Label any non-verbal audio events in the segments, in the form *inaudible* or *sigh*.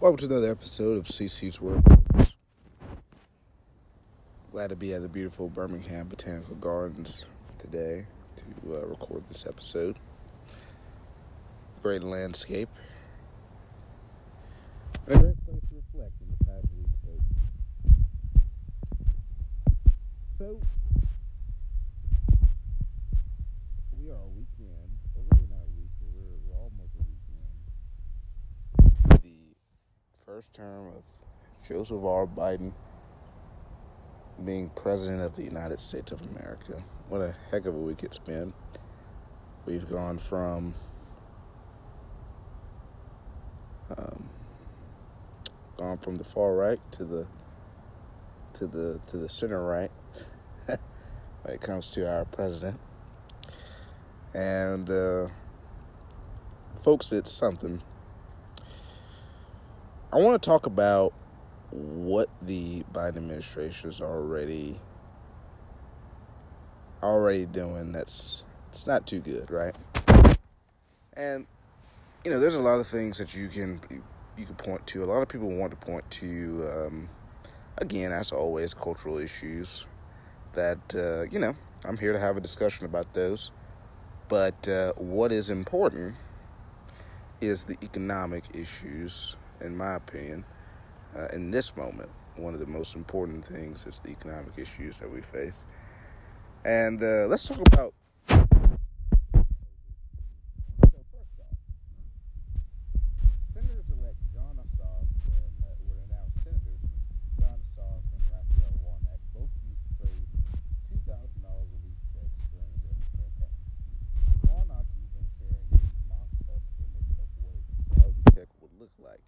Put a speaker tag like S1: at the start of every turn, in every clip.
S1: Welcome to another episode of CC's World. Glad to be at the beautiful Birmingham Botanical Gardens today to uh, record this episode. Great landscape. And a great place to reflect in the past week. So, first term of Joseph R. Biden being president of the United States of America. What a heck of a week it's been. We've gone from um, gone from the far right to the to the to the center right *laughs* when it comes to our president. And uh, folks, it's something. I want to talk about what the Biden administration is already already doing that's it's not too good, right? And you know, there's a lot of things that you can you, can point to. A lot of people want to point to um, again, as always, cultural issues that uh, you know, I'm here to have a discussion about those. But uh, what is important is the economic issues, in my opinion, uh, in this moment. One of the most important things is the economic issues that we face. And uh, let's talk about. So first off, Senators-elect Jon Ossoff and uh, were announced senators Jon Ossoff and Raphael Warnock both used the phrase two thousand dollars a week checks during their campaign. Warnock even sharing a mocked-up image of what a two thousand check would look like.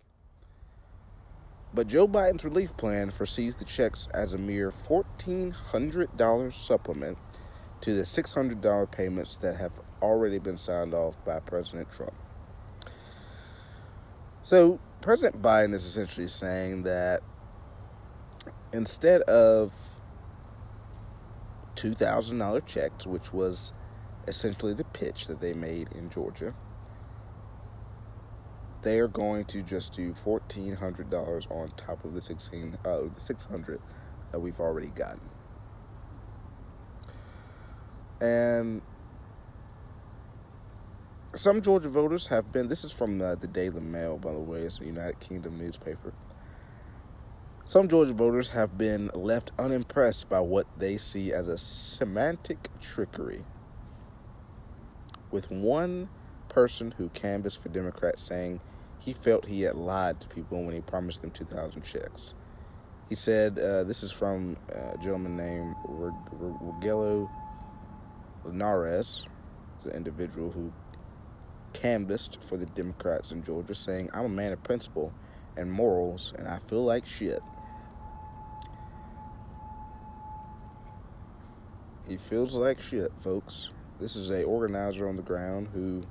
S1: But Joe Biden's relief plan foresees the checks as a mere $1,400 supplement to the $600 payments that have already been signed off by President Trump. So, President Biden is essentially saying that instead of $2,000 checks, which was essentially the pitch that they made in Georgia, they are going to just do fourteen hundred dollars on top of the sixteen uh, the six hundred that we've already gotten. And some Georgia voters have been. This is from uh, the Daily Mail, by the way. It's a United Kingdom newspaper. Some Georgia voters have been left unimpressed by what they see as a semantic trickery. With one person who canvassed for Democrats saying he felt he had lied to people when he promised them 2,000 checks. He said, uh, this is from a gentleman named Rogelio Linares, the individual who canvassed for the Democrats in Georgia, saying, I'm a man of principle and morals, and I feel like shit. He feels like shit, folks. This is a organizer on the ground who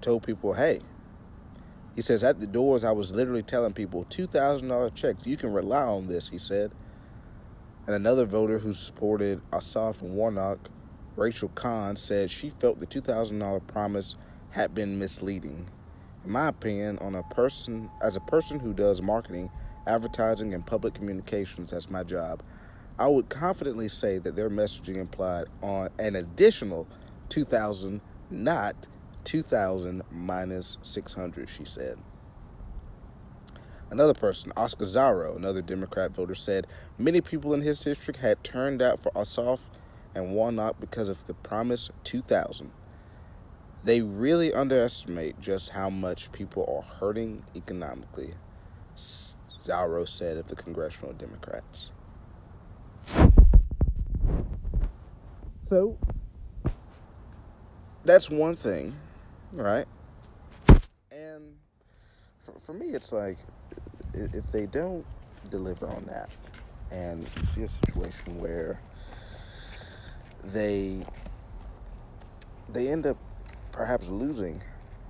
S1: told people, hey, he says, at the doors, I was literally telling people $2,000 checks. You can rely on this, he said. And another voter who supported and Warnock, Rachel Kahn, said she felt the $2,000 promise had been misleading. In my opinion, on a person as a person who does marketing, advertising, and public communications, that's my job. I would confidently say that their messaging implied on an additional 2,000, not 2,000 minus 600, she said. Another person, Oscar Zaro, another Democrat voter, said many people in his district had turned out for Ossoff and Warnock because of the promised 2,000. They really underestimate just how much people are hurting economically, Zaro said of the congressional Democrats. So, that's one thing right? And for, for me, it's like if they don't deliver on that, and you see a situation where they they end up perhaps losing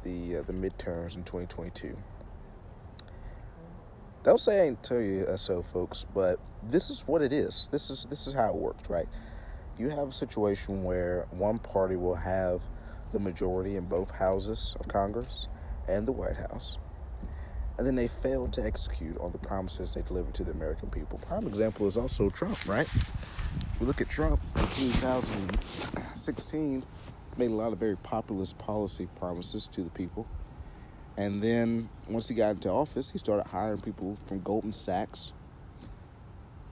S1: the uh, the midterms in 2022. Don't say I ain't tell you so, folks, but this is what it is. This is this is how it works, right? You have a situation where one party will have the majority in both houses of Congress and the White House. and then they failed to execute on the promises they delivered to the American people. Prime example is also Trump, right? We look at Trump in 2016, made a lot of very populist policy promises to the people. And then once he got into office, he started hiring people from Goldman Sachs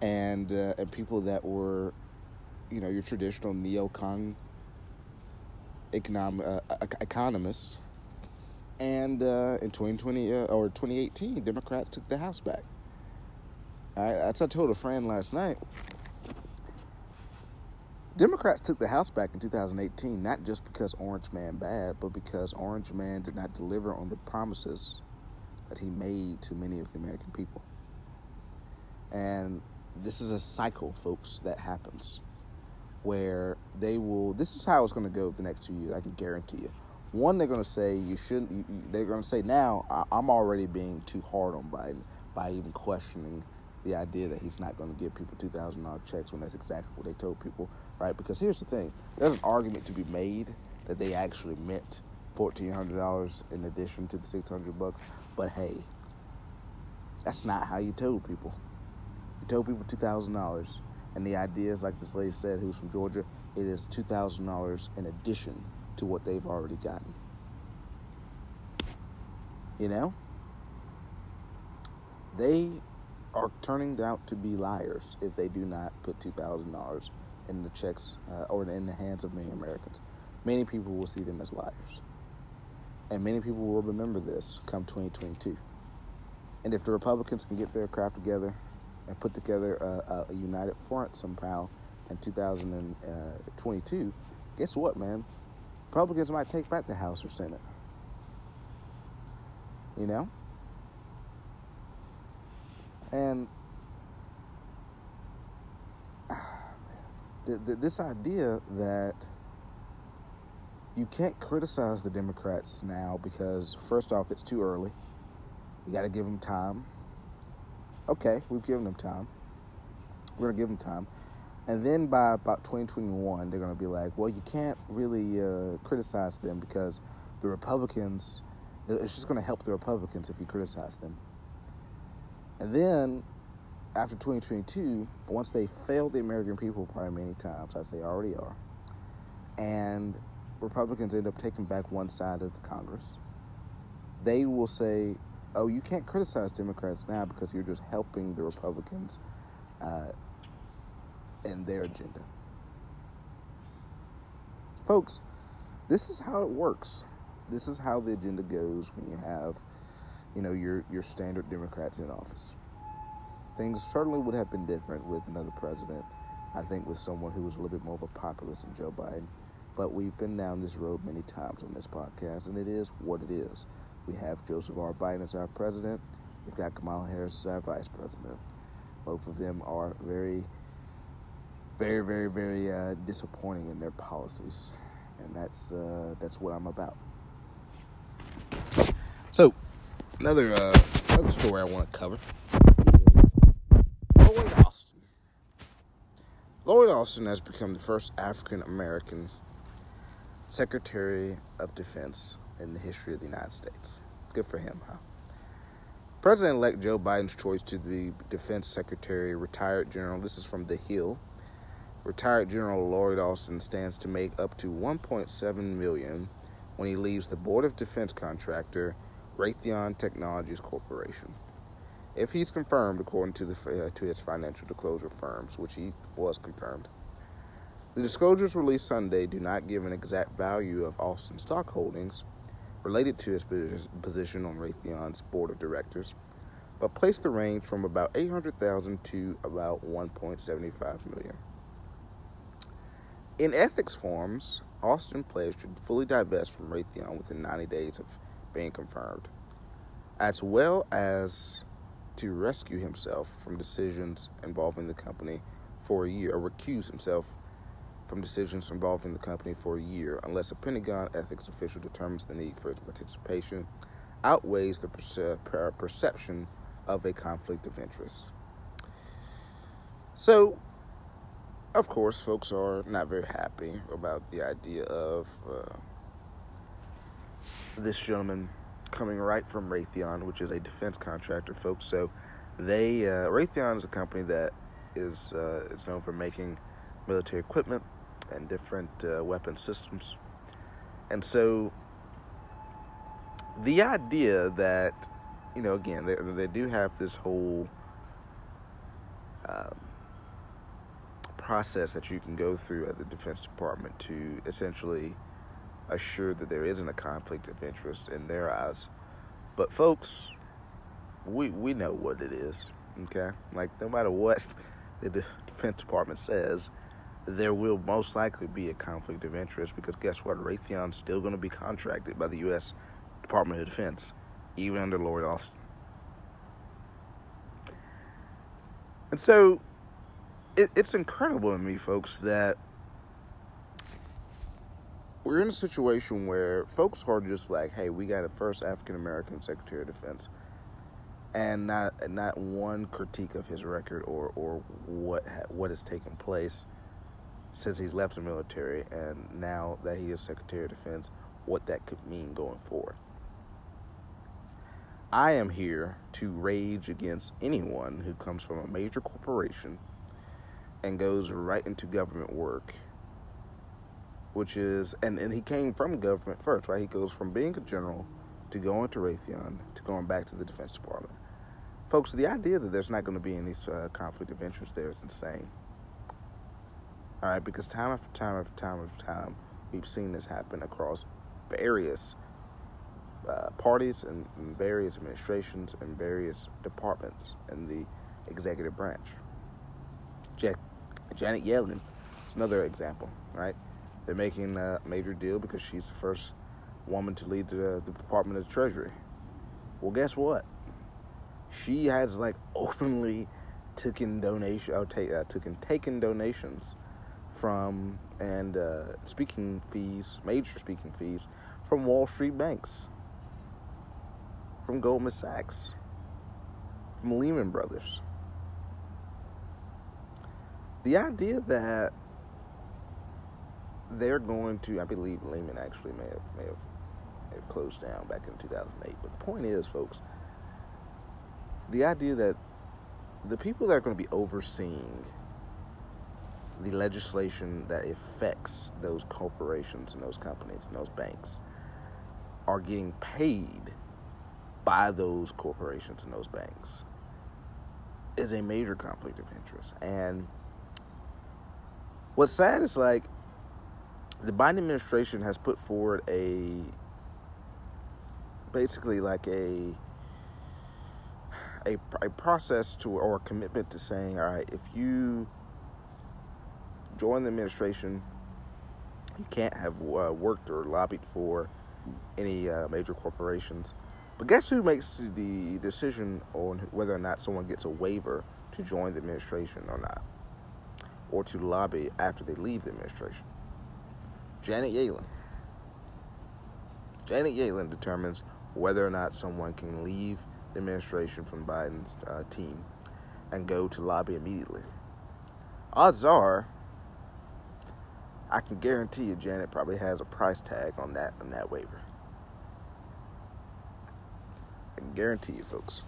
S1: and uh, and people that were, you know, your traditional neocon economic uh, economists and uh, in 2020 uh, or 2018, Democrats took the House back. All right, that's I told a friend last night. Democrats took the House back in 2018, not just because Orange Man bad, but because Orange Man did not deliver on the promises that he made to many of the American people. And this is a cycle, folks, that happens where they will. This is how it's going to go the next two years. I can guarantee you one they're going to say you shouldn't they're going to say now I, am already being too hard on biden by even questioning the idea that he's not going to give people $2000 checks when that's exactly what they told people right because here's the thing there's an argument to be made that they actually meant $1400 in addition to the 600 bucks but hey that's not how you told people you told people $2000 and the idea is like this lady said who's from georgia it is $2000 in addition to what they've already gotten. You know? They are turning out to be liars if they do not put $2,000 in the checks uh, or in the hands of many Americans. Many people will see them as liars. And many people will remember this come 2022. And if the Republicans can get their crap together and put together a, a united front somehow in 2022, uh, guess what, man? Republicans might take back the House or Senate. You know? And ah, the, the, this idea that you can't criticize the Democrats now because, first off, it's too early. You got to give them time. Okay, we've given them time. We're to give them time. And then by about 2021, they're to be like, well, you can't really uh, criticize them because the Republicans, it's just to help the Republicans if you criticize them. And then after 2022, once they fail the American people probably many times, as they already are, and Republicans end up taking back one side of the Congress, they will say, oh, you can't criticize Democrats now because you're just helping the Republicans. Uh, and their agenda. Folks, this is how it works. This is how the agenda goes when you have, you know, your your standard Democrats in office. Things certainly would have been different with another president. I think with someone who was a little bit more of a populist than Joe Biden. But we've been down this road many times on this podcast, and it is what it is. We have Joseph R. Biden as our president. We've got Kamala Harris as our vice president. Both of them are very very, very, very uh, disappointing in their policies, and that's uh, that's what I'm about. So, another uh, another story I want to cover. Lloyd Austin. Lloyd Austin has become the first African American Secretary of Defense in the history of the United States. Good for him, huh? President elect Joe Biden's choice to the Defense Secretary, retired General, this is from The Hill, Retired General Lloyd Austin stands to make up to 1.7 million when he leaves the Board of Defense contractor Raytheon Technologies Corporation. If he's confirmed, according to the uh, to his financial disclosure firms, which he was confirmed, the disclosures released Sunday do not give an exact value of Austin's stock holdings related to his position on Raytheon's board of directors, but placed the range from about 800,000 to about 1.75 million. In ethics forms, Austin pledged to fully divest from Raytheon within 90 days of being confirmed, as well as to rescue himself from decisions involving the company for a year, or recuse himself from decisions involving the company for a year, unless a Pentagon ethics official determines the need for its participation outweighs the perce- perception of a conflict of interest. So, of course, folks are not very happy about the idea of uh, this gentleman coming right from Raytheon, which is a defense contractor, folks. So they uh, Raytheon is a company that is uh, is known for making military equipment and different uh, weapon systems. And so the idea that you know again they, they do have this whole um, process that you can go through at the Defense Department to essentially assure that there isn't a conflict of interest in their eyes. But folks, we we know what it is. Okay, like no matter what *laughs* the Defense Department says, there will most likely be a conflict of interest because guess what? Raytheon's still going to be contracted by the U.S. Department of Defense, even under Lloyd Austin. And so, it, it's incredible to me, folks, that we're in a situation where folks are just like, hey, we got a first African American Secretary of Defense. And not not one critique of his record or, or what ha- what has taken place since he's left the military, and now that he is Secretary of Defense, what that could mean going forward. I am here to rage against anyone who comes from a major corporation and goes right into government work which is and, and he came from government first, right? He goes from being a general to going to Raytheon to going back to the Defense Department. Folks, the idea that there's not going to be any uh, conflict of interest there is insane. All right, because time after time after time after time, we've seen this happen across various uh, parties and, and various administrations and various departments in the executive branch. Janet Yellen is another example, right? They're making a major deal because she's the first woman to lead the, the Department of the Treasury. Well, guess what? She has like openly taken donation, oh, take, uh, taken taken donations from and uh, speaking fees, major speaking fees from Wall Street banks, from Goldman Sachs, from Lehman Brothers. The idea that they're going to. I believe Lehman actually may have may have, may have closed down back in 2008. But the point is, folks, the idea that the people that are going to be overseeing the legislation that affects those corporations and those companies and those banks are getting paid by those corporations and those banks is a major conflict of interest. And what's sad is like the Biden administration has put forward a basically like a a, a process to or a commitment to saying, all right, if you join the administration, you can't have uh, worked or lobbied for any uh, major corporations. But guess who makes the decision on whether or not someone gets a waiver to join the administration or not, or to lobby after they leave the administration? Janet Yellen. Janet Yellen determines whether or not someone can leave the administration from Biden's uh, team and go to lobby immediately. Odds are, I can guarantee you, Janet probably has a price tag on that on that waiver. I can guarantee you, folks.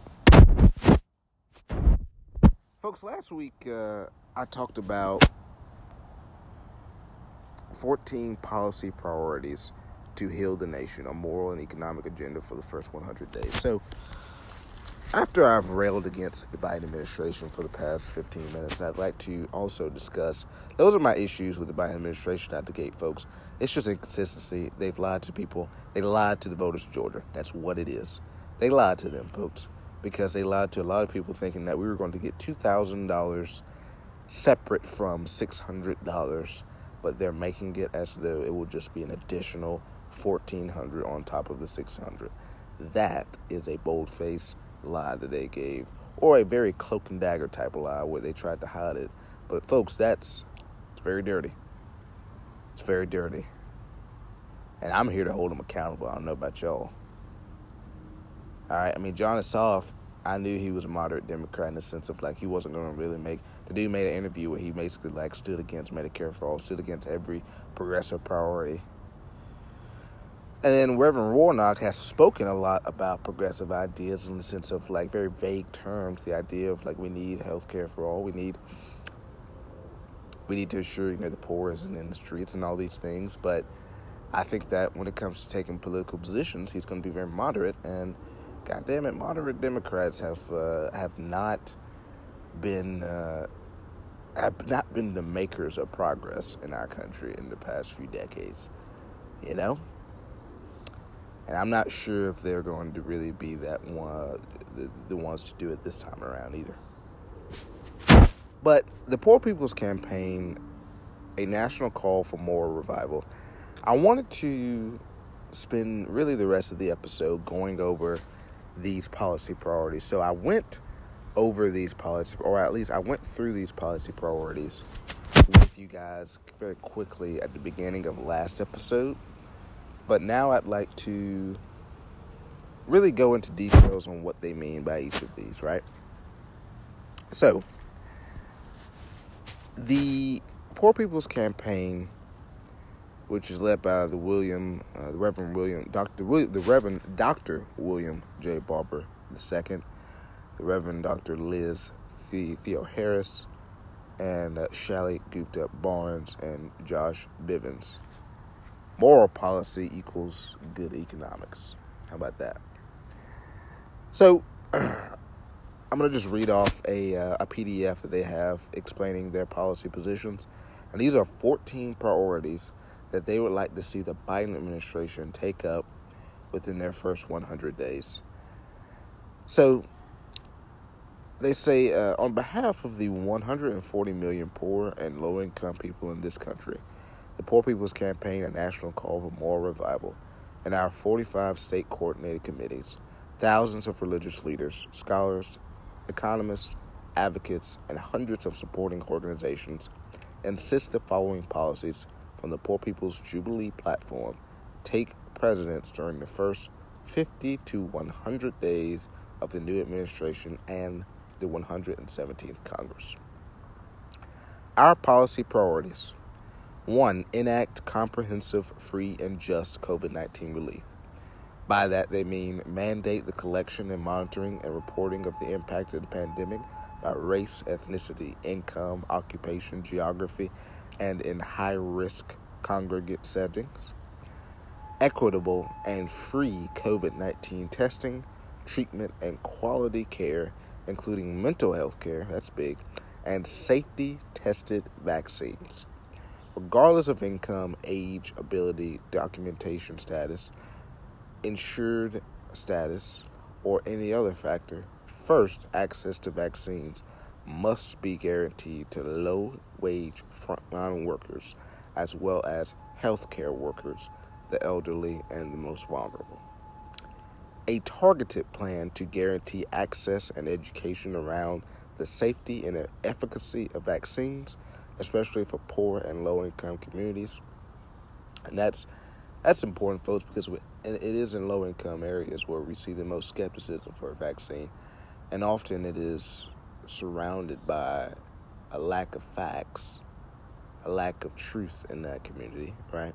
S1: Folks, last week uh, I talked about 14 policy priorities to heal the nation, a moral and economic agenda for the first 100 days. So, after I've railed against the Biden administration for the past 15 minutes, I'd like to also discuss those are my issues with the Biden administration out the gate, folks. It's just inconsistency. They've lied to people, they lied to the voters of Georgia. That's what it is. They lied to them, folks, because they lied to a lot of people thinking that we were going to get $2,000 separate from $600 but they're making it as though it will just be an additional 1400 on top of the 600 that is a bold-faced lie that they gave or a very cloak and dagger type of lie where they tried to hide it. But folks that's it's very dirty. It's very dirty. And i'm here to hold them accountable. I don't know about y'all. All right i mean jon Ossoff I knew he was a moderate Democrat in the sense of like he wasn't going to really make. The dude made an interview where he basically like stood against Medicare for all, stood against every progressive priority And then Reverend Warnock has spoken a lot about progressive ideas in the sense of like very vague terms. The idea of like we need health care for all. We need we need to assure you know the poor isn't in the streets and all these things. But I think that when it comes to taking political positions, he's going to be very moderate. And God damn it, moderate Democrats have uh, have not been uh, have not been the makers of progress in our country in the past few decades. You know, and I'm not sure if they're going to really be that one, the, the ones to do it this time around either. But the Poor People's Campaign, a national call for moral revival. I wanted to spend really the rest of the episode going over these policy priorities. So I went over these policy, or at least I went through these policy priorities with you guys very quickly at the beginning of last episode. But now I'd like to really go into details on what they mean by each of these, right? So, the Poor People's Campaign, which is led by the William, uh, the Reverend William, Doctor, the Reverend Doctor William J. Barber II, the Reverend Doctor Liz Theoharis, and uh, Shailly Gupta Barnes and Josh Bivens moral policy equals good economics. How about that? So, *clears throat* I'm going to just read off a, uh, a PDF that they have explaining their policy positions. And these are 14 priorities that they would like to see the Biden administration take up within their first 100 days. So, they say uh, on behalf of the 140 million poor and low income people in this country, the Poor People's Campaign, a national call for moral revival, and our 45 state coordinated committees, thousands of religious leaders, scholars, economists, advocates, and hundreds of supporting organizations insist the following policies from the Poor People's Jubilee platform take precedence during the first 50 to 100 days of the new administration and the 117th Congress. Our policy priorities one, enact comprehensive, free, and just COVID 19 relief. By that, they mean mandate the collection and monitoring and reporting of the impact of the pandemic by race, ethnicity, income, occupation, geography, and in high risk congregate settings. Equitable and free COVID 19 testing, treatment, and quality care, including mental health care, that's big, and safety tested vaccines regardless of income, age, ability, documentation status, insured status, or any other factor, first access to vaccines must be guaranteed to low wage frontline workers as well as healthcare workers, the elderly, and the most vulnerable. A targeted plan to guarantee access and education around the safety and efficacy of vaccines especially for poor and low income communities. And that's that's important, folks, because it is in low income areas where we see the most skepticism for a vaccine, and often it is surrounded by a lack of facts, a lack of truth in that community, right?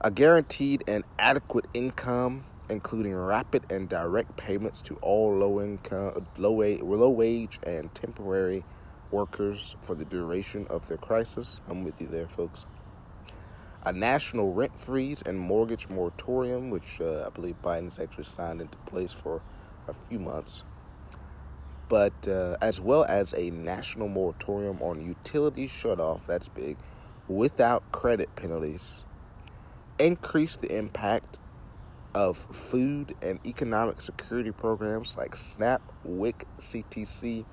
S1: A guaranteed and adequate income, including rapid and direct payments to all low income, low low wage and temporary workers for the duration of their crisis. I'm with you there, folks. A national rent freeze and mortgage moratorium, which uh, I believe Biden's actually signed into place for a few months. But uh, as well as a national moratorium on utility shutoff, that's big, without credit penalties. Increase the impact of food and economic security programs like SNAP, WIC, CTC,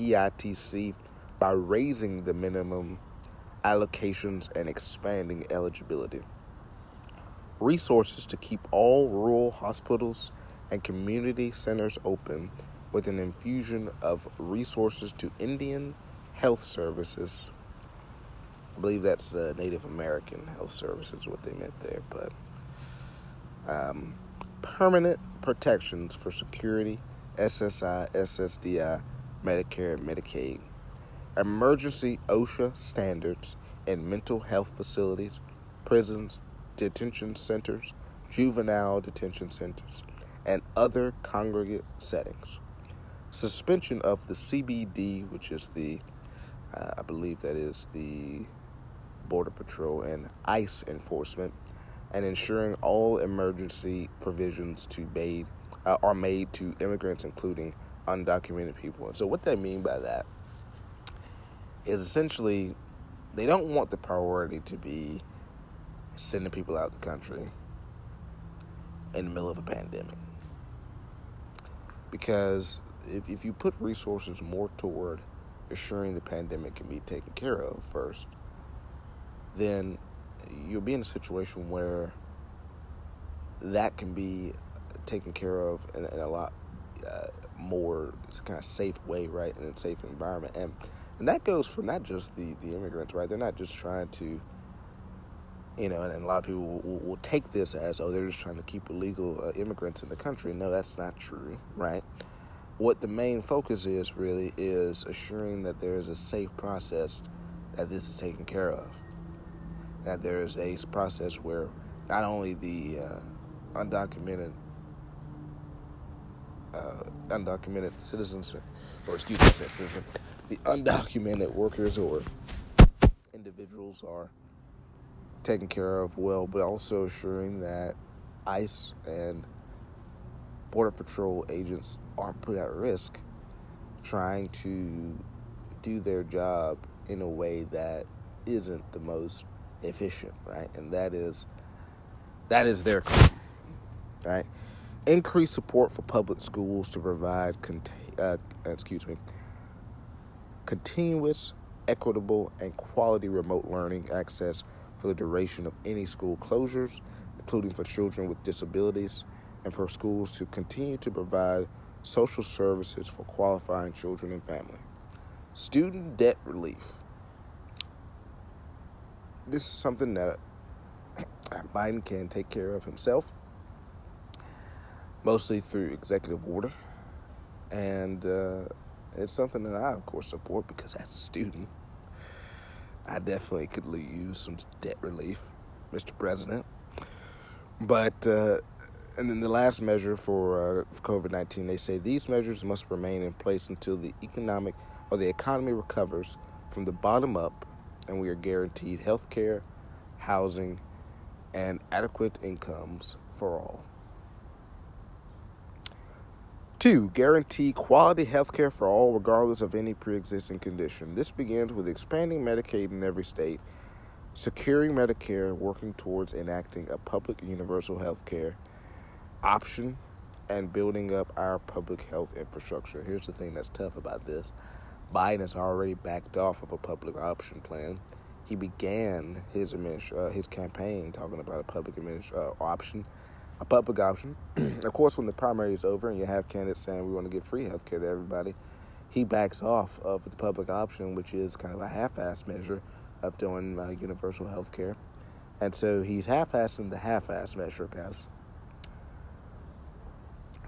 S1: EITC by raising the minimum allocations and expanding eligibility. Resources to keep all rural hospitals and community centers open with an infusion of resources to Indian health services. I believe that's uh, Native American health services, what they meant there, but um, permanent protections for security, SSI, SSDI, Medicare and Medicaid, emergency OSHA standards in mental health facilities, prisons, detention centers, juvenile detention centers, and other congregate settings. Suspension of the CBP, which is the, uh, I believe that is the Border Patrol and ICE enforcement, and ensuring all emergency provisions to made, uh, are made to immigrants, including undocumented people. And so, what they mean by that is essentially they don't want the priority to be sending people out of the country in the middle of a pandemic. Because if, if you put resources more toward assuring the pandemic can be taken care of first, then you'll be in a situation where that can be taken care of in, in a lot uh, more kind of safe way, right, in a safe environment. And and that goes for not just the, the immigrants, right? They're not just trying to, you know, and, and a lot of people will, will, will, take this as, oh, they're just trying to keep illegal uh, immigrants in the country. No, that's not true, right? What the main focus is really is assuring that there is a safe process that this is taken care of. That there is a process where not only the uh, undocumented uh, undocumented citizens, or, excuse me, citizens, the undocumented workers or individuals are taken care of well, but also assuring that ICE and Border Patrol agents aren't put at risk trying to do their job in a way that isn't the most efficient, right? And that is that is their claim, right? Increase support for public schools to provide, uh, excuse me, continuous, equitable, and quality remote learning access for the duration of any school closures, including for children with disabilities, and for schools to continue to provide social services for qualifying children and family. Student debt relief. This is something that *clears throat* Biden can take care of himself, mostly through executive order. And uh, it's something that I, of course, support because as a student, I definitely could use some debt relief, Mr. President. But, uh, and then the last measure for uh, COVID 19, they say these measures must remain in place until the economic or the economy recovers from the bottom up and we are guaranteed health care, housing, and adequate incomes for all. Two, guarantee quality health care for all, regardless of any pre existing condition. This begins with expanding Medicaid in every state, securing Medicare, working towards enacting a public universal health care option, and building up our public health infrastructure. Here's the thing that's tough about this Biden has already backed off of a public option plan. He began his, uh, his campaign talking about a public uh, option a public *clears throat* option. of course, when the primary is over and you have candidates saying we want to give free health care to everybody, he backs off of the public option, which is kind of a half-assed measure of doing uh, universal health care. And so he's half-assing the half-assed measure, guys.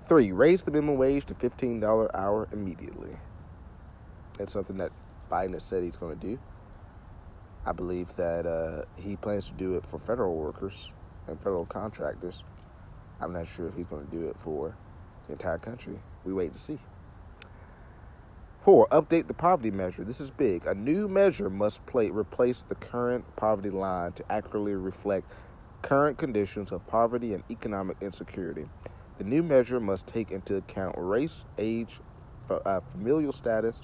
S1: Three, raise the minimum wage to $15 an hour immediately. That's something that Biden has said he's going to do. I believe that uh, he plans to do it for federal workers and federal contractors. I'm not sure if he's going to do it for the entire country. We wait to see. Four, update the poverty measure. This is big. A new measure must play, replace the current poverty line to accurately reflect current conditions of poverty and economic insecurity. The new measure must take into account race, age, uh, familial status,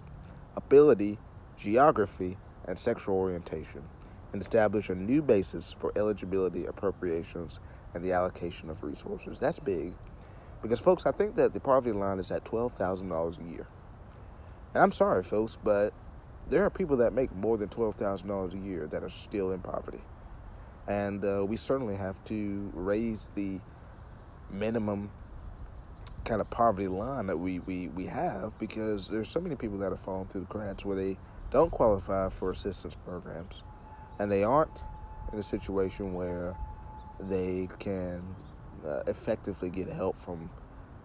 S1: ability, geography, and sexual orientation, and establish a new basis for eligibility appropriations and the allocation of resources. That's big because, folks, I think that the poverty line is at $12,000 a year. And I'm sorry, folks, but there are people that make more than $12,000 a year that are still in poverty. And uh, we certainly have to raise the minimum kind of poverty line that we, we, we have because there's so many people that are falling through the cracks where they don't qualify for assistance programs and they aren't in a situation where they can uh, effectively get help from,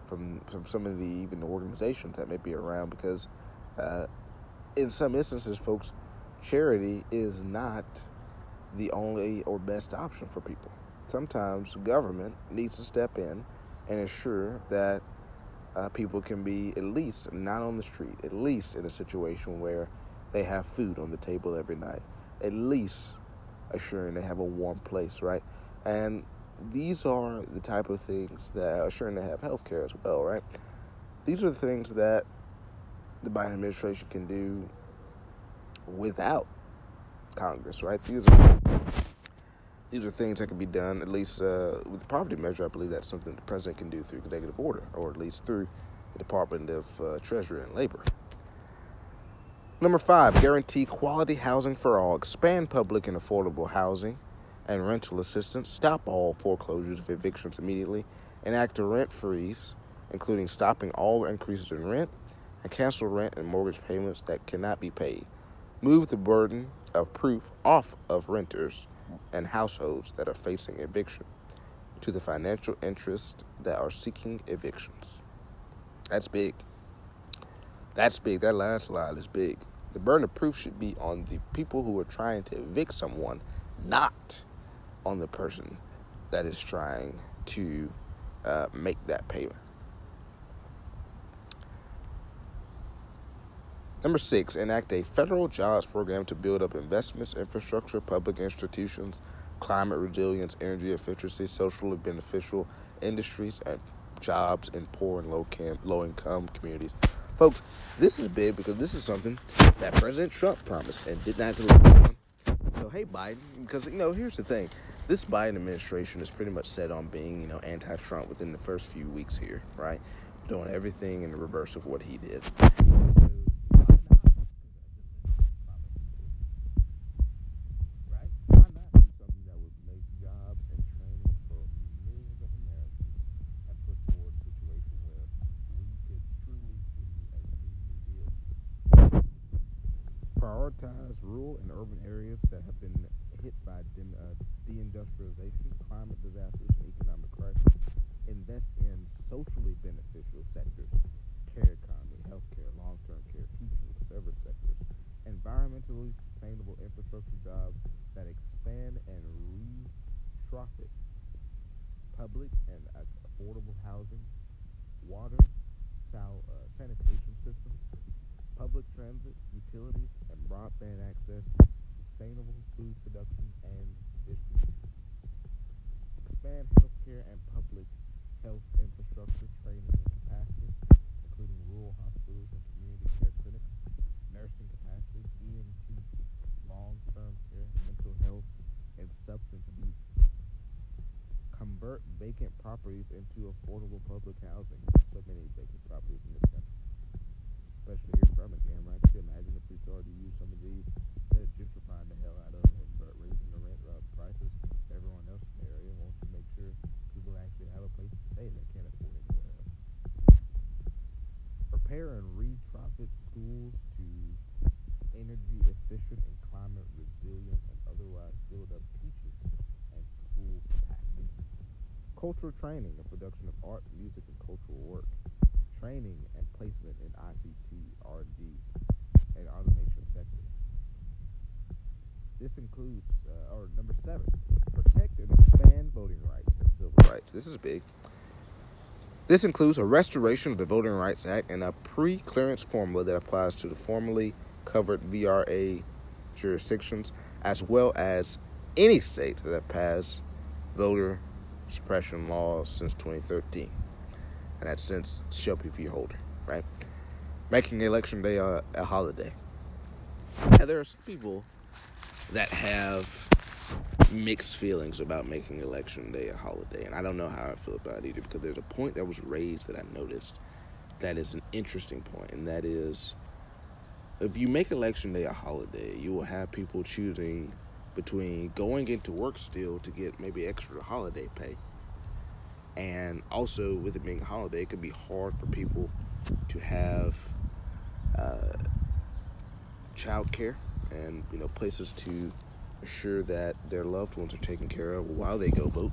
S1: from from some of the even organizations that may be around because uh, in some instances, folks, charity is not the only or best option for people. sometimes government needs to step in and ensure that uh, people can be at least not on the street, at least in a situation where they have food on the table every night, at least assuring they have a warm place, right? And these are the type of things that are assuring they have health care as well, right? These are the things that the Biden administration can do without Congress, right? These are these are things that can be done, at least uh, with the poverty measure. I believe that's something the president can do through executive order, or at least through the Department of uh, Treasury and Labor. Number five, guarantee quality housing for all, expand public and affordable housing and rental assistance, stop all foreclosures of evictions immediately, enact a rent freeze, including stopping all increases in rent, and cancel rent and mortgage payments that cannot be paid. Move the burden of proof off of renters and households that are facing eviction to the financial interests that are seeking evictions. That's big. That's big. That last slide is big. The burden of proof should be on the people who are trying to evict someone, not on the person that is trying to uh, make that payment. Number six, enact a federal jobs program to build up investments, infrastructure, public institutions, climate resilience, energy efficiency, socially beneficial industries, and jobs in poor and low, cam- low income communities. Folks, this is big because this is something that President Trump promised and did not deliver on. So, hey, Biden, because, you know, here's the thing. This Biden administration is pretty much set on being, you know, anti Trump within the first few weeks here, right? Doing everything in the reverse of what he did. prioritize rural and urban areas that have been hit by de- uh, deindustrialization, climate disasters, and economic crisis. Invest in socially beneficial sectors, care economy, healthcare, long-term care, teaching, service sectors, environmentally sustainable infrastructure jobs that expand and re-traffic public and uh, affordable housing, water, sal- uh, sanitation systems, public transit, utilities, and broadband access, sustainable food production and distribution. Expand healthcare and public health infrastructure, training and capacity, including rural hospitals and community care clinics, nursing capacity, EMT, long-term care, mental health, and substance abuse. Convert vacant properties into affordable public housing. So many vacant properties in this country especially here in Birmingham, right? Could you imagine if we started to use some of these of gentrifying the hell out of them and raising the rent uh, prices everyone else in the area wants to make sure people actually have a place to stay that can't afford anywhere else. Prepare and retrofit schools to energy efficient and climate resilient and otherwise build up teaching and school capacity. Cultural training and production of art, music, and cultural work training and placement in ICT, R&D, and automation. This includes, uh, or number seven, protect and expand voting rights and civil rights. This is big. This includes a restoration of the Voting Rights Act and a pre-clearance formula that applies to the formerly covered VRA jurisdictions, as well as any states that have passed voter suppression laws since 2013 and that's since Shelby v. Holder, right? Making election day a, a holiday. Now, there are some people that have mixed feelings about making election day a holiday, and I don't know how I feel about it either because there's a point that was raised that I noticed that is an interesting point, and that is if you make election day a holiday, you will have people choosing between going into work still to get maybe extra holiday pay and also with it being a holiday it can be hard for people to have uh, childcare and you know places to assure that their loved ones are taken care of while they go vote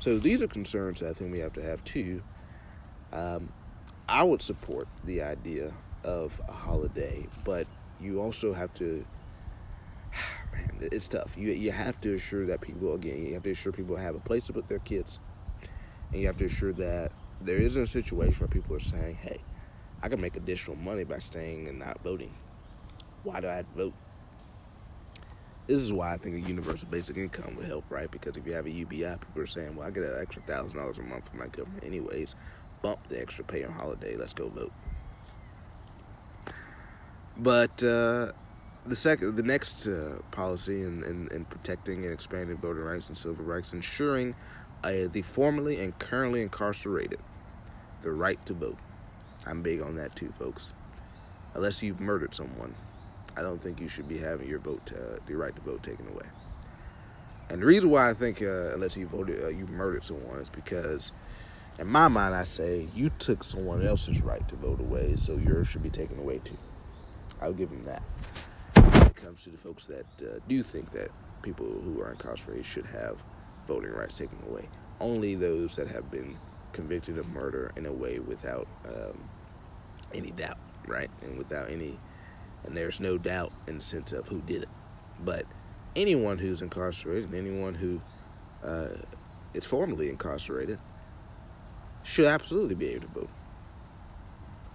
S1: so these are concerns that i think we have to have too um, i would support the idea of a holiday but you also have to *sighs* man, it's tough. You you have to assure that people again, you have to assure people have a place to put their kids, and you have to assure that there isn't a situation where people are saying, "Hey, I can make additional money by staying and not voting. Why do I vote?" This is why I think a universal basic income would help, right? Because if you have a UBI, people are saying, "Well, I get an extra thousand dollars a month from my government, anyways. Bump the extra pay on holiday. Let's go vote." But uh, the second, the next uh, policy in, in, in, protecting and expanding voting rights and civil rights, ensuring uh, the formerly and currently incarcerated the right to vote. I'm big on that too, folks. Unless you've murdered someone, I don't think you should be having your vote, uh, the right to vote, taken away. And the reason why I think uh, unless you voted, uh, you murdered someone is because, in my mind, I say you took someone else's right to vote away, so yours should be taken away too. I'll give them that. When it comes to the folks that uh, do think that people who are incarcerated should have voting rights taken away, only those that have been convicted of murder in a way without um, any doubt, right, and without any, and there's no doubt in the sense of who did it. But anyone who's incarcerated, anyone who uh, is formally incarcerated, should absolutely be able to vote.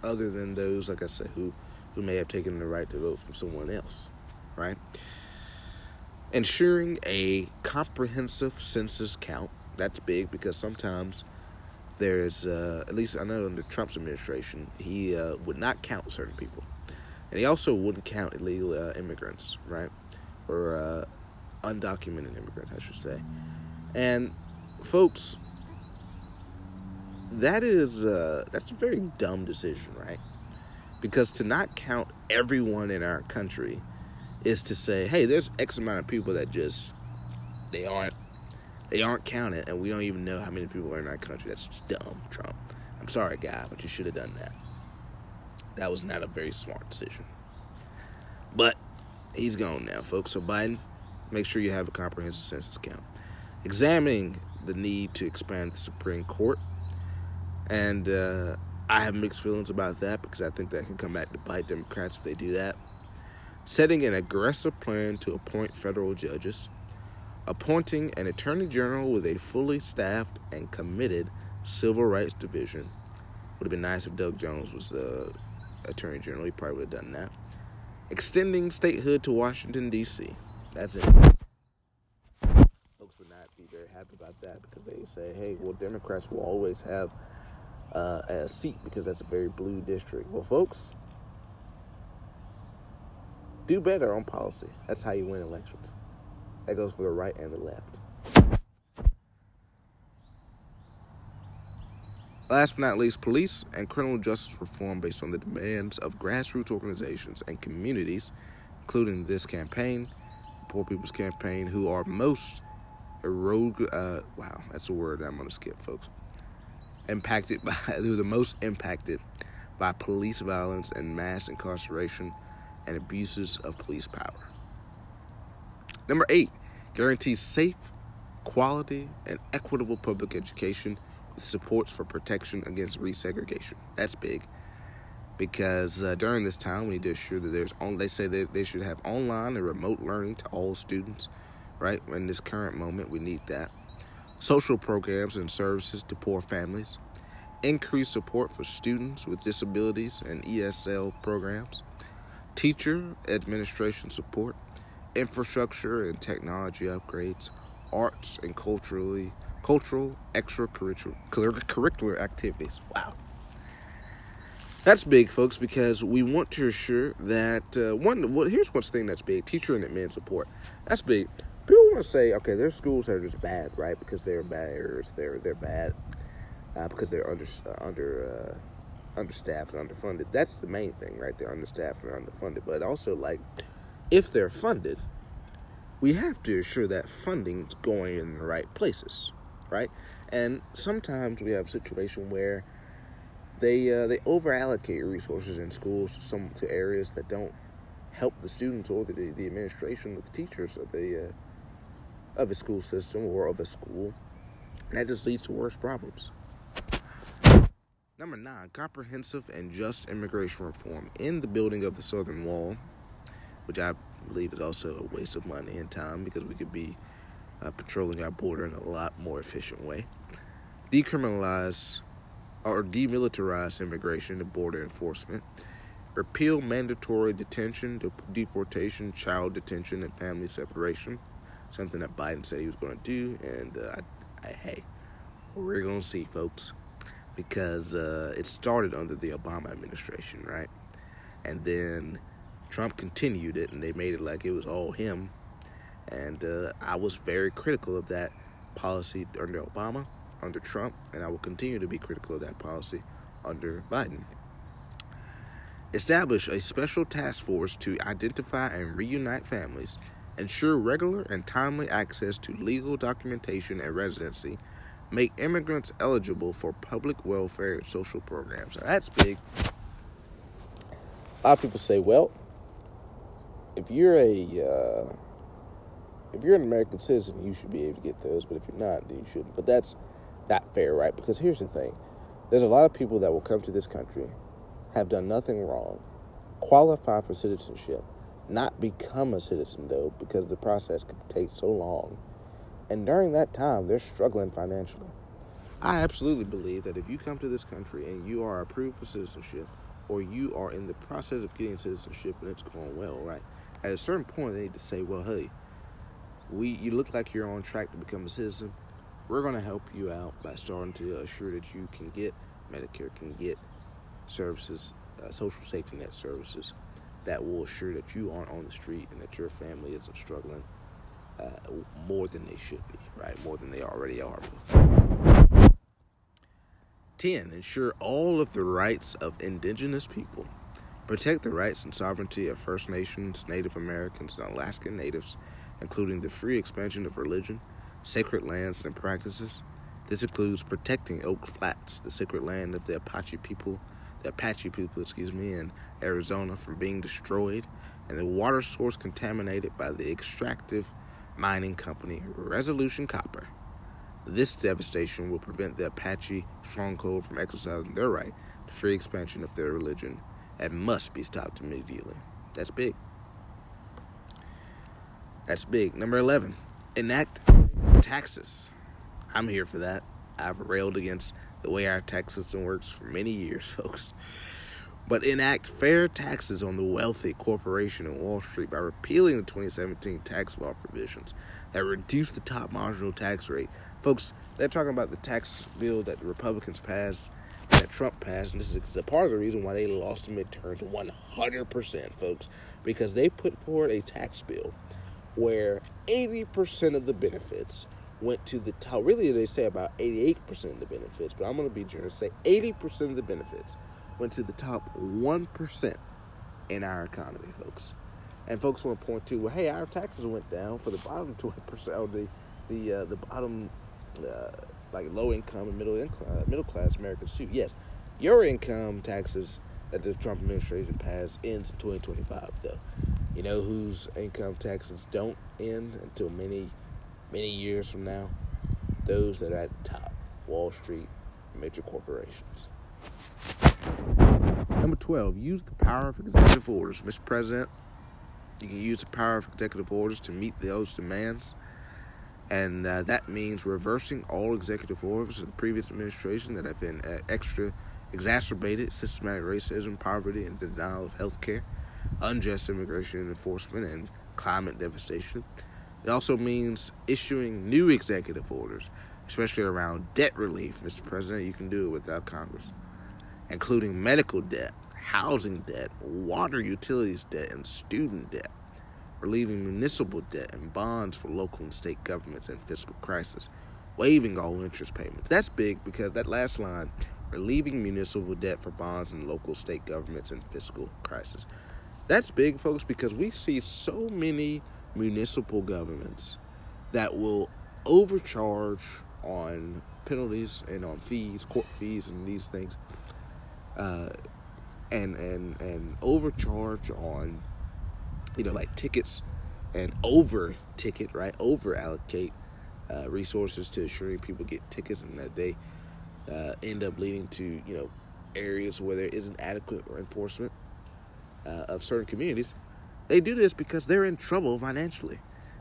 S1: Other than those, like I said, who who may have taken the right to vote from someone else, right? Ensuring a comprehensive census count. That's big because sometimes there's, uh, at least I know under Trump's administration, he uh, would not count certain people. And he also wouldn't count illegal uh, immigrants, right? Or uh, undocumented immigrants, I should say. And folks, that is uh, that's a very dumb decision, right? Because to not count everyone in our country is to say, hey, there's X amount of people that just they aren't they aren't counted, and we don't even know how many people are in our country. That's just dumb, Trump. I'm sorry, guy, but you should have done that. That was not a very smart decision. But he's gone now, folks. So Biden, make sure you have a comprehensive census count. Examining the need to expand the Supreme Court, and uh, I have mixed feelings about that because I think that can come back to bite Democrats if they do that. Setting an aggressive plan to appoint federal judges, appointing an attorney general with a fully staffed and committed civil rights division. Would have been nice if Doug Jones was the attorney general. He probably would have done that. Extending statehood to Washington, D.C. That's it. Folks would not be very happy about that because they say, hey, well, Democrats will always have uh, a seat because that's a very blue district. Well, folks, do better on policy. That's how you win elections. That goes for the right and the left. Last but not least, police and criminal justice reform based on the demands of grassroots organizations and communities, including this campaign, Poor People's Campaign, who are most erode. Uh, wow, that's a word I'm to skip, folks impacted *laughs* by they were the most impacted by police violence and mass incarceration and abuses of police power. Number eight, guarantees safe, quality, and equitable public education supports for protection against resegregation. That's big because uh, during this time we need to ensure that there's on. They say that they should have online and remote learning to all students. Right in this current moment, we need that social programs and services to poor families, increased support for students with disabilities and ESL programs, teacher administration support, infrastructure and technology upgrades, arts and culturally cultural extracurricular activities. Wow. That's big, folks, because we want to assure that uh, one. Well, here's one thing that's big: teacher and admin support. That's big people want to say, okay, there's schools that are just bad, right? Because they're bad, they're they're bad uh, because they're under uh, under uh, understaffed and underfunded. That's the main thing, right? They're understaffed and underfunded. But also, like, if they're funded, we have to ensure that funding's going in the right places, right? And sometimes we have a situation where they uh, they over allocate resources in schools to some to areas that don't help the students or the, the administration or the teachers of the uh, of a school system or of a school. And that just leads to worse problems. Number nine, comprehensive and just immigration reform. In the building of the Southern Wall, which I believe is also a waste of money and time because we could be uh, patrolling our border in a lot more efficient way. Decriminalize or demilitarize immigration and border enforcement. Repeal mandatory detention, deportation, child detention, and family separation. Something that Biden said he was going to do, and uh, I, I, hey, we're going to see, folks, because uh, it started under the Obama administration, right? And then Trump continued it, and they made it like it was all him. And uh, I was very critical of that policy under Obama, under Trump, and I will continue to be critical of that policy under Biden. Establish a special task force to identify and reunite families, ensure regular and timely access to legal documentation and residency, make immigrants eligible for public welfare and social programs. Now, that's big. A lot of people say, well, if you're a uh, if you're an American citizen, you should be able to get those. But if you're not, then you shouldn't. But that's not fair, right? Because here's the thing: there's a lot of people that will come to this country, have done nothing wrong, qualify for citizenship, not become a citizen though, because the process could take so long, and during that time they're struggling financially. I absolutely believe that if you come to this country and you are approved for citizenship, or you are in the process of getting citizenship and it's going well, right? At a certain point, they need to say, well, hey, we you look like you're on track to become a citizen. We're going to help you out by starting to assure that you can get Medicare, can get services, uh, social safety net services that will assure that you aren't on the street and that your family isn't struggling uh, more than they should be, right? More than they already are. 10. Ensure all of the rights of indigenous people. Protect the rights and sovereignty of First Nations, Native Americans, and Alaskan Natives including the free expansion of religion, sacred lands, and practices. This includes protecting Oak Flats, the sacred land of the Apache people, the Apache people, excuse me, in Arizona from being destroyed, and the water source contaminated by the extractive mining company Resolution Copper. This devastation will prevent the Apache stronghold from exercising their right to free expansion of their religion and must be stopped immediately. That's big. That's big. Number 11, enact taxes. I'm here for that. I've railed against the way our tax system works for many years, *laughs* folks. But enact fair taxes on the wealthy corporation in Wall Street by repealing the 2017 tax law provisions that reduce the top marginal tax rate. Folks, they're talking about the tax bill that the Republicans passed, that Trump passed, and this is a part of the reason why they lost the midterms 100%, folks, because they put forward a tax bill where 80% of the benefits went to the top. Really, they say about 88% of the benefits, but I'm going to be generous. Say 80% of the benefits went to the top 1% in our economy, folks. And folks want to point to, well, hey, our taxes went down for the bottom 20% of the the uh, the bottom, uh, like low income and middle income, uh, middle class Americans too. Yes, your income taxes that the Trump administration passed ends in 2025, though. You know whose income taxes don't end until many, many years from now? Those that are at the top, Wall Street, major corporations. Number 12, use the power of executive orders. Mr. President, you can use the power of executive orders to meet those demands. And uh, that means reversing all executive orders of the previous administration that have been uh, extra exacerbated systematic racism, poverty, and denial of health care unjust immigration enforcement and climate devastation. It also means issuing new executive orders, especially around debt relief, Mr. President. You can do it without Congress, including medical debt, housing debt, water utilities debt, and student debt, relieving municipal debt and bonds for local and state governments in fiscal crisis, waiving all interest payments. That's big because that last line, relieving municipal debt for bonds and local state governments in fiscal crisis. That's big, folks, because we see so many municipal governments that will overcharge on penalties and on fees, court fees, and these things, uh, and and and overcharge on, you know, like tickets, and over ticket, right? Over allocate uh, resources to assuring people get tickets, and that they uh, end up leading to you know areas where there isn't adequate enforcement uh, of certain communities, They do this because they're in trouble financially.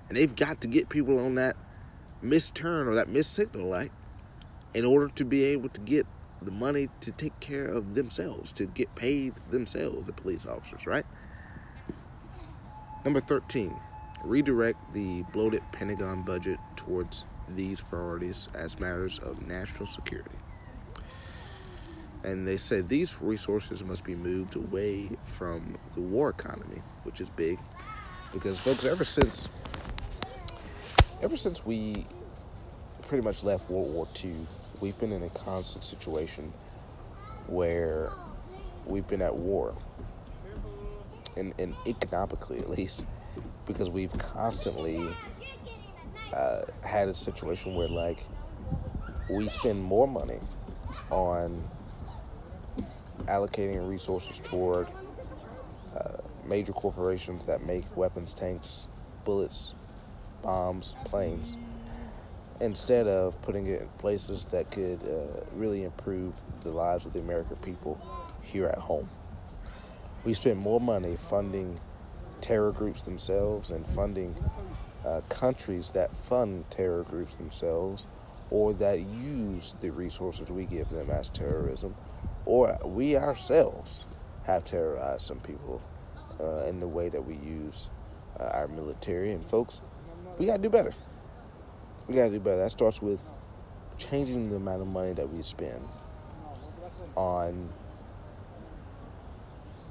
S1: And they've got to get people on that missed turn or that missed signal light in order to be able to get the money to take care of themselves, to get paid themselves, the police officers, right? Number 13, redirect the bloated Pentagon budget towards these priorities as matters of national security. And they said these resources must be moved away from the war economy, which is big, because folks, ever since ever since we pretty much left World War II, we've been in a constant situation where we've been at war, and, and economically at least, because we've constantly uh, had a situation where like we spend more money on allocating resources toward uh, major corporations that make weapons, tanks, bullets, bombs, planes, instead of putting it in places that could uh, really improve the lives of the American people here at home. We spend more money funding terror groups themselves and funding uh, countries that fund terror groups themselves or that use the resources we give them as terrorism, or we ourselves have terrorized some people uh, in the way that we use uh, our military. And folks, we got to do better. We got to do better. That starts with changing the amount of money that we spend on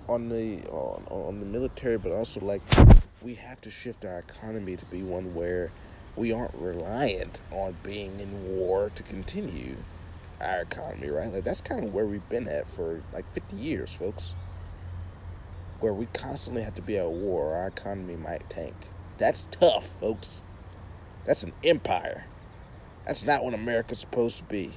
S1: on the on, on the military, but also like we have to shift our economy to be one where we aren't reliant on being in war to continue our economy, right? Like that's kind of where we've been at for like 50 years, folks. Where we constantly have to be at war, our economy might tank. That's tough, folks. That's an empire. That's not what America's supposed to be.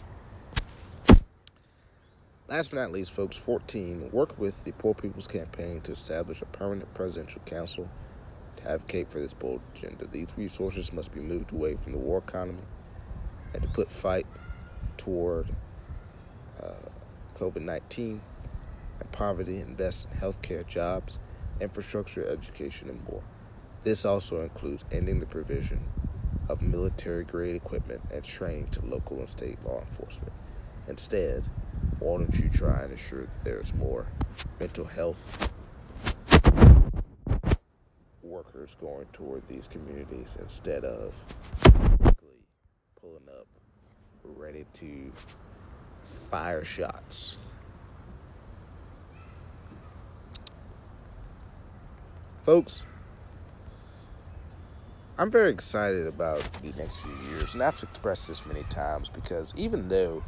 S1: Last but not least, folks, 14, work with the Poor People's Campaign to establish a permanent presidential council to advocate for this bold agenda. These resources must be moved away from the war economy and to put fight toward uh, COVID 19 and poverty, invest in healthcare, jobs, infrastructure, education, and more. This also includes ending the provision of military grade equipment and training to local and state law enforcement. Instead, why don't you try and ensure that there's more mental health workers going toward these communities instead of to fire shots. Folks, I'm very excited about the next few years, and I've expressed this many times because even though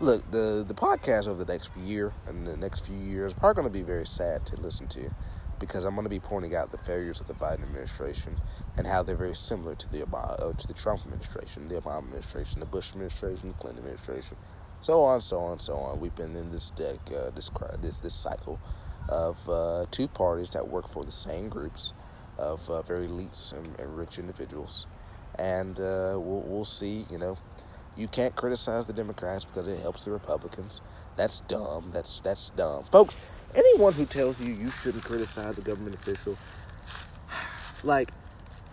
S1: look, the the podcast over the next year and the next few years are probably going to be very sad to listen to because I'm going to be pointing out the failures of the Biden administration and how they're very similar to the Obama, uh, to the Trump administration, the Obama administration, the Bush administration, the Clinton administration, so on, so on, so on. We've been in this deck, uh, this this this cycle of uh, two parties that work for the same groups of uh, very elites and, and, rich individuals, and uh, we'll we'll see, you know you can't criticize the Democrats because it helps the Republicans. That's dumb. That's that's dumb. Folks, anyone who tells you you shouldn't criticize a government official, *sighs* like,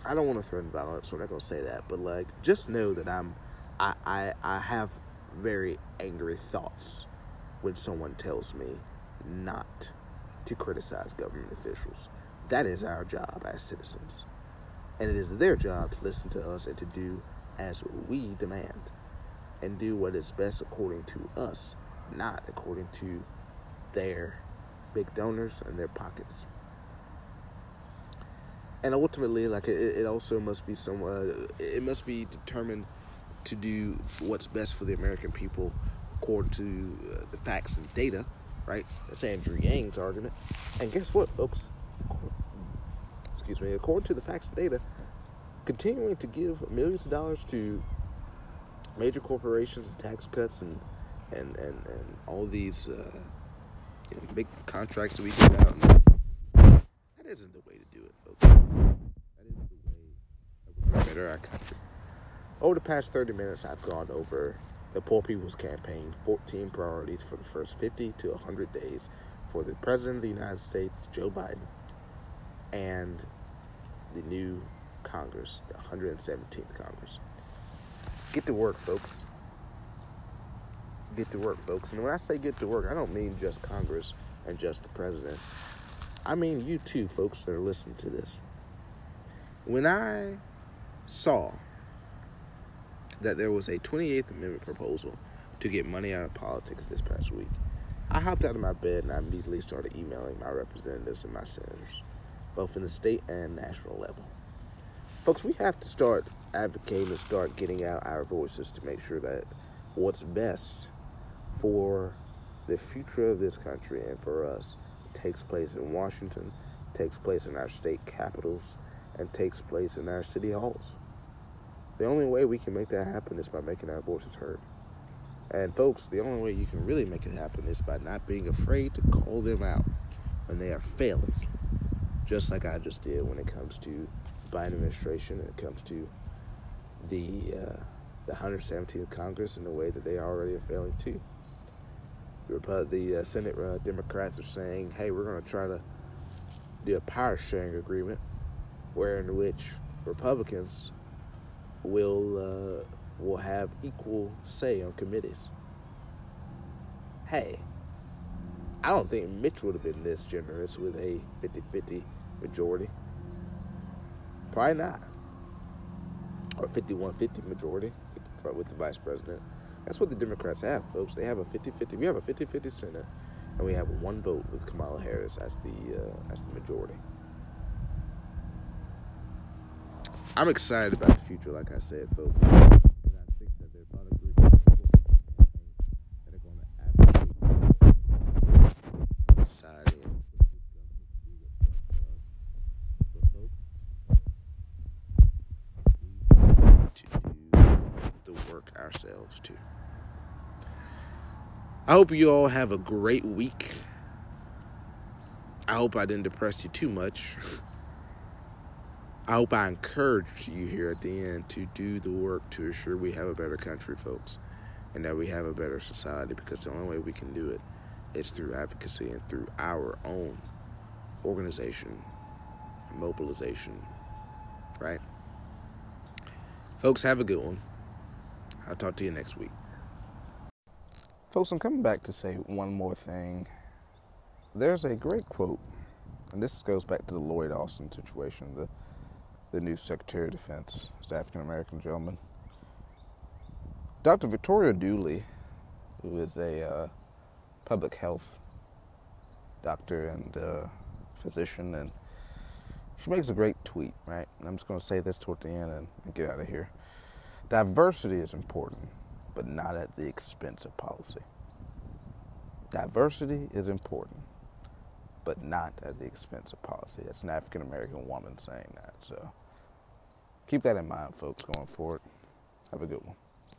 S1: I don't want to threaten violence, so I'm not gonna say that, but like, just know that I'm, I I I have very angry thoughts when someone tells me not to criticize government officials. That is our job as citizens. And it is their job to listen to us and to do as we demand and do what is best according to us, not according to their big donors and their pockets. And ultimately, like it, it also must be some, uh, it must be determined to do what's best for the American people according to uh, the facts and data, right? That's Andrew Yang's argument. And guess what, folks? Excuse me. According to the facts and data, continuing to give millions of dollars to major corporations and tax cuts and and and, and all these uh, big contracts that we give out. that isn't the way to do it, folks. That isn't the way that we're better our country. Over the past 30 minutes, I've gone over the Poor People's Campaign 14 priorities for the first 50 to 100 days for the President of the United States, Joe Biden. and the new Congress, the 117th Congress. Get to work, folks. Get to work, folks. And when I say get to work, I don't mean just Congress and just the president. I mean you too, folks that are listening to this. When I saw that there was a 28th Amendment proposal to get money out of politics this past week, I hopped out of my bed and I immediately started emailing my representatives and my senators, both in the state and national level. Folks, we have to start advocating and start getting out our voices to make sure that what's best for the future of this country and for us takes place in Washington, takes place in our state capitals, and takes place in our city halls. The only way we can make that happen is by making our voices heard. And folks, the only way you can really make it happen is by not being afraid to call them out when they are failing. Just like I just did when it comes to the Biden administration and it comes to the uh, the 117th Congress in the way that they already are failing too. The, the uh, Senate uh, Democrats are saying, "Hey, we're going to try to do a power sharing agreement, where in which Republicans will uh, will have equal say on committees. Hey, I don't think Mitch would have been this generous with a 50 50 majority. Probably not. Or 51 50 majority with the vice president. That's what the Democrats have, folks. They have a 50 50. We have a 50 50 Senate, and we have one vote with Kamala Harris as the, uh, as the majority. I'm excited about the future, like I said, folks. And I think that there's a lot of groups of people that are going to advocate for society and push this government to do what's best for us. But folks, we need to do the work ourselves too. I hope you all have a great week. I hope I didn't depress you too much. I hope I encouraged you here at the end to do the work to ensure we have a better country, folks, and that we have a better society because the only way we can do it is through advocacy and through our own organization and mobilization, right? Folks, have a good one. I'll talk to you next week. Folks, I'm coming back to say one more thing. There's a great quote, and this goes back to the Lloyd Austin situation. The the new Secretary of Defense, is African American gentleman. Dr. Victoria Dooley, who is a uh, public health doctor and uh, physician, and she makes a great tweet, right? I'm just going to say this toward the end and, and get out of here. Diversity is important, but not at the expense of policy. Diversity is important, but not at the expense of policy. That's an African American woman saying that. So keep that in mind, folks, going forward. Have a good one.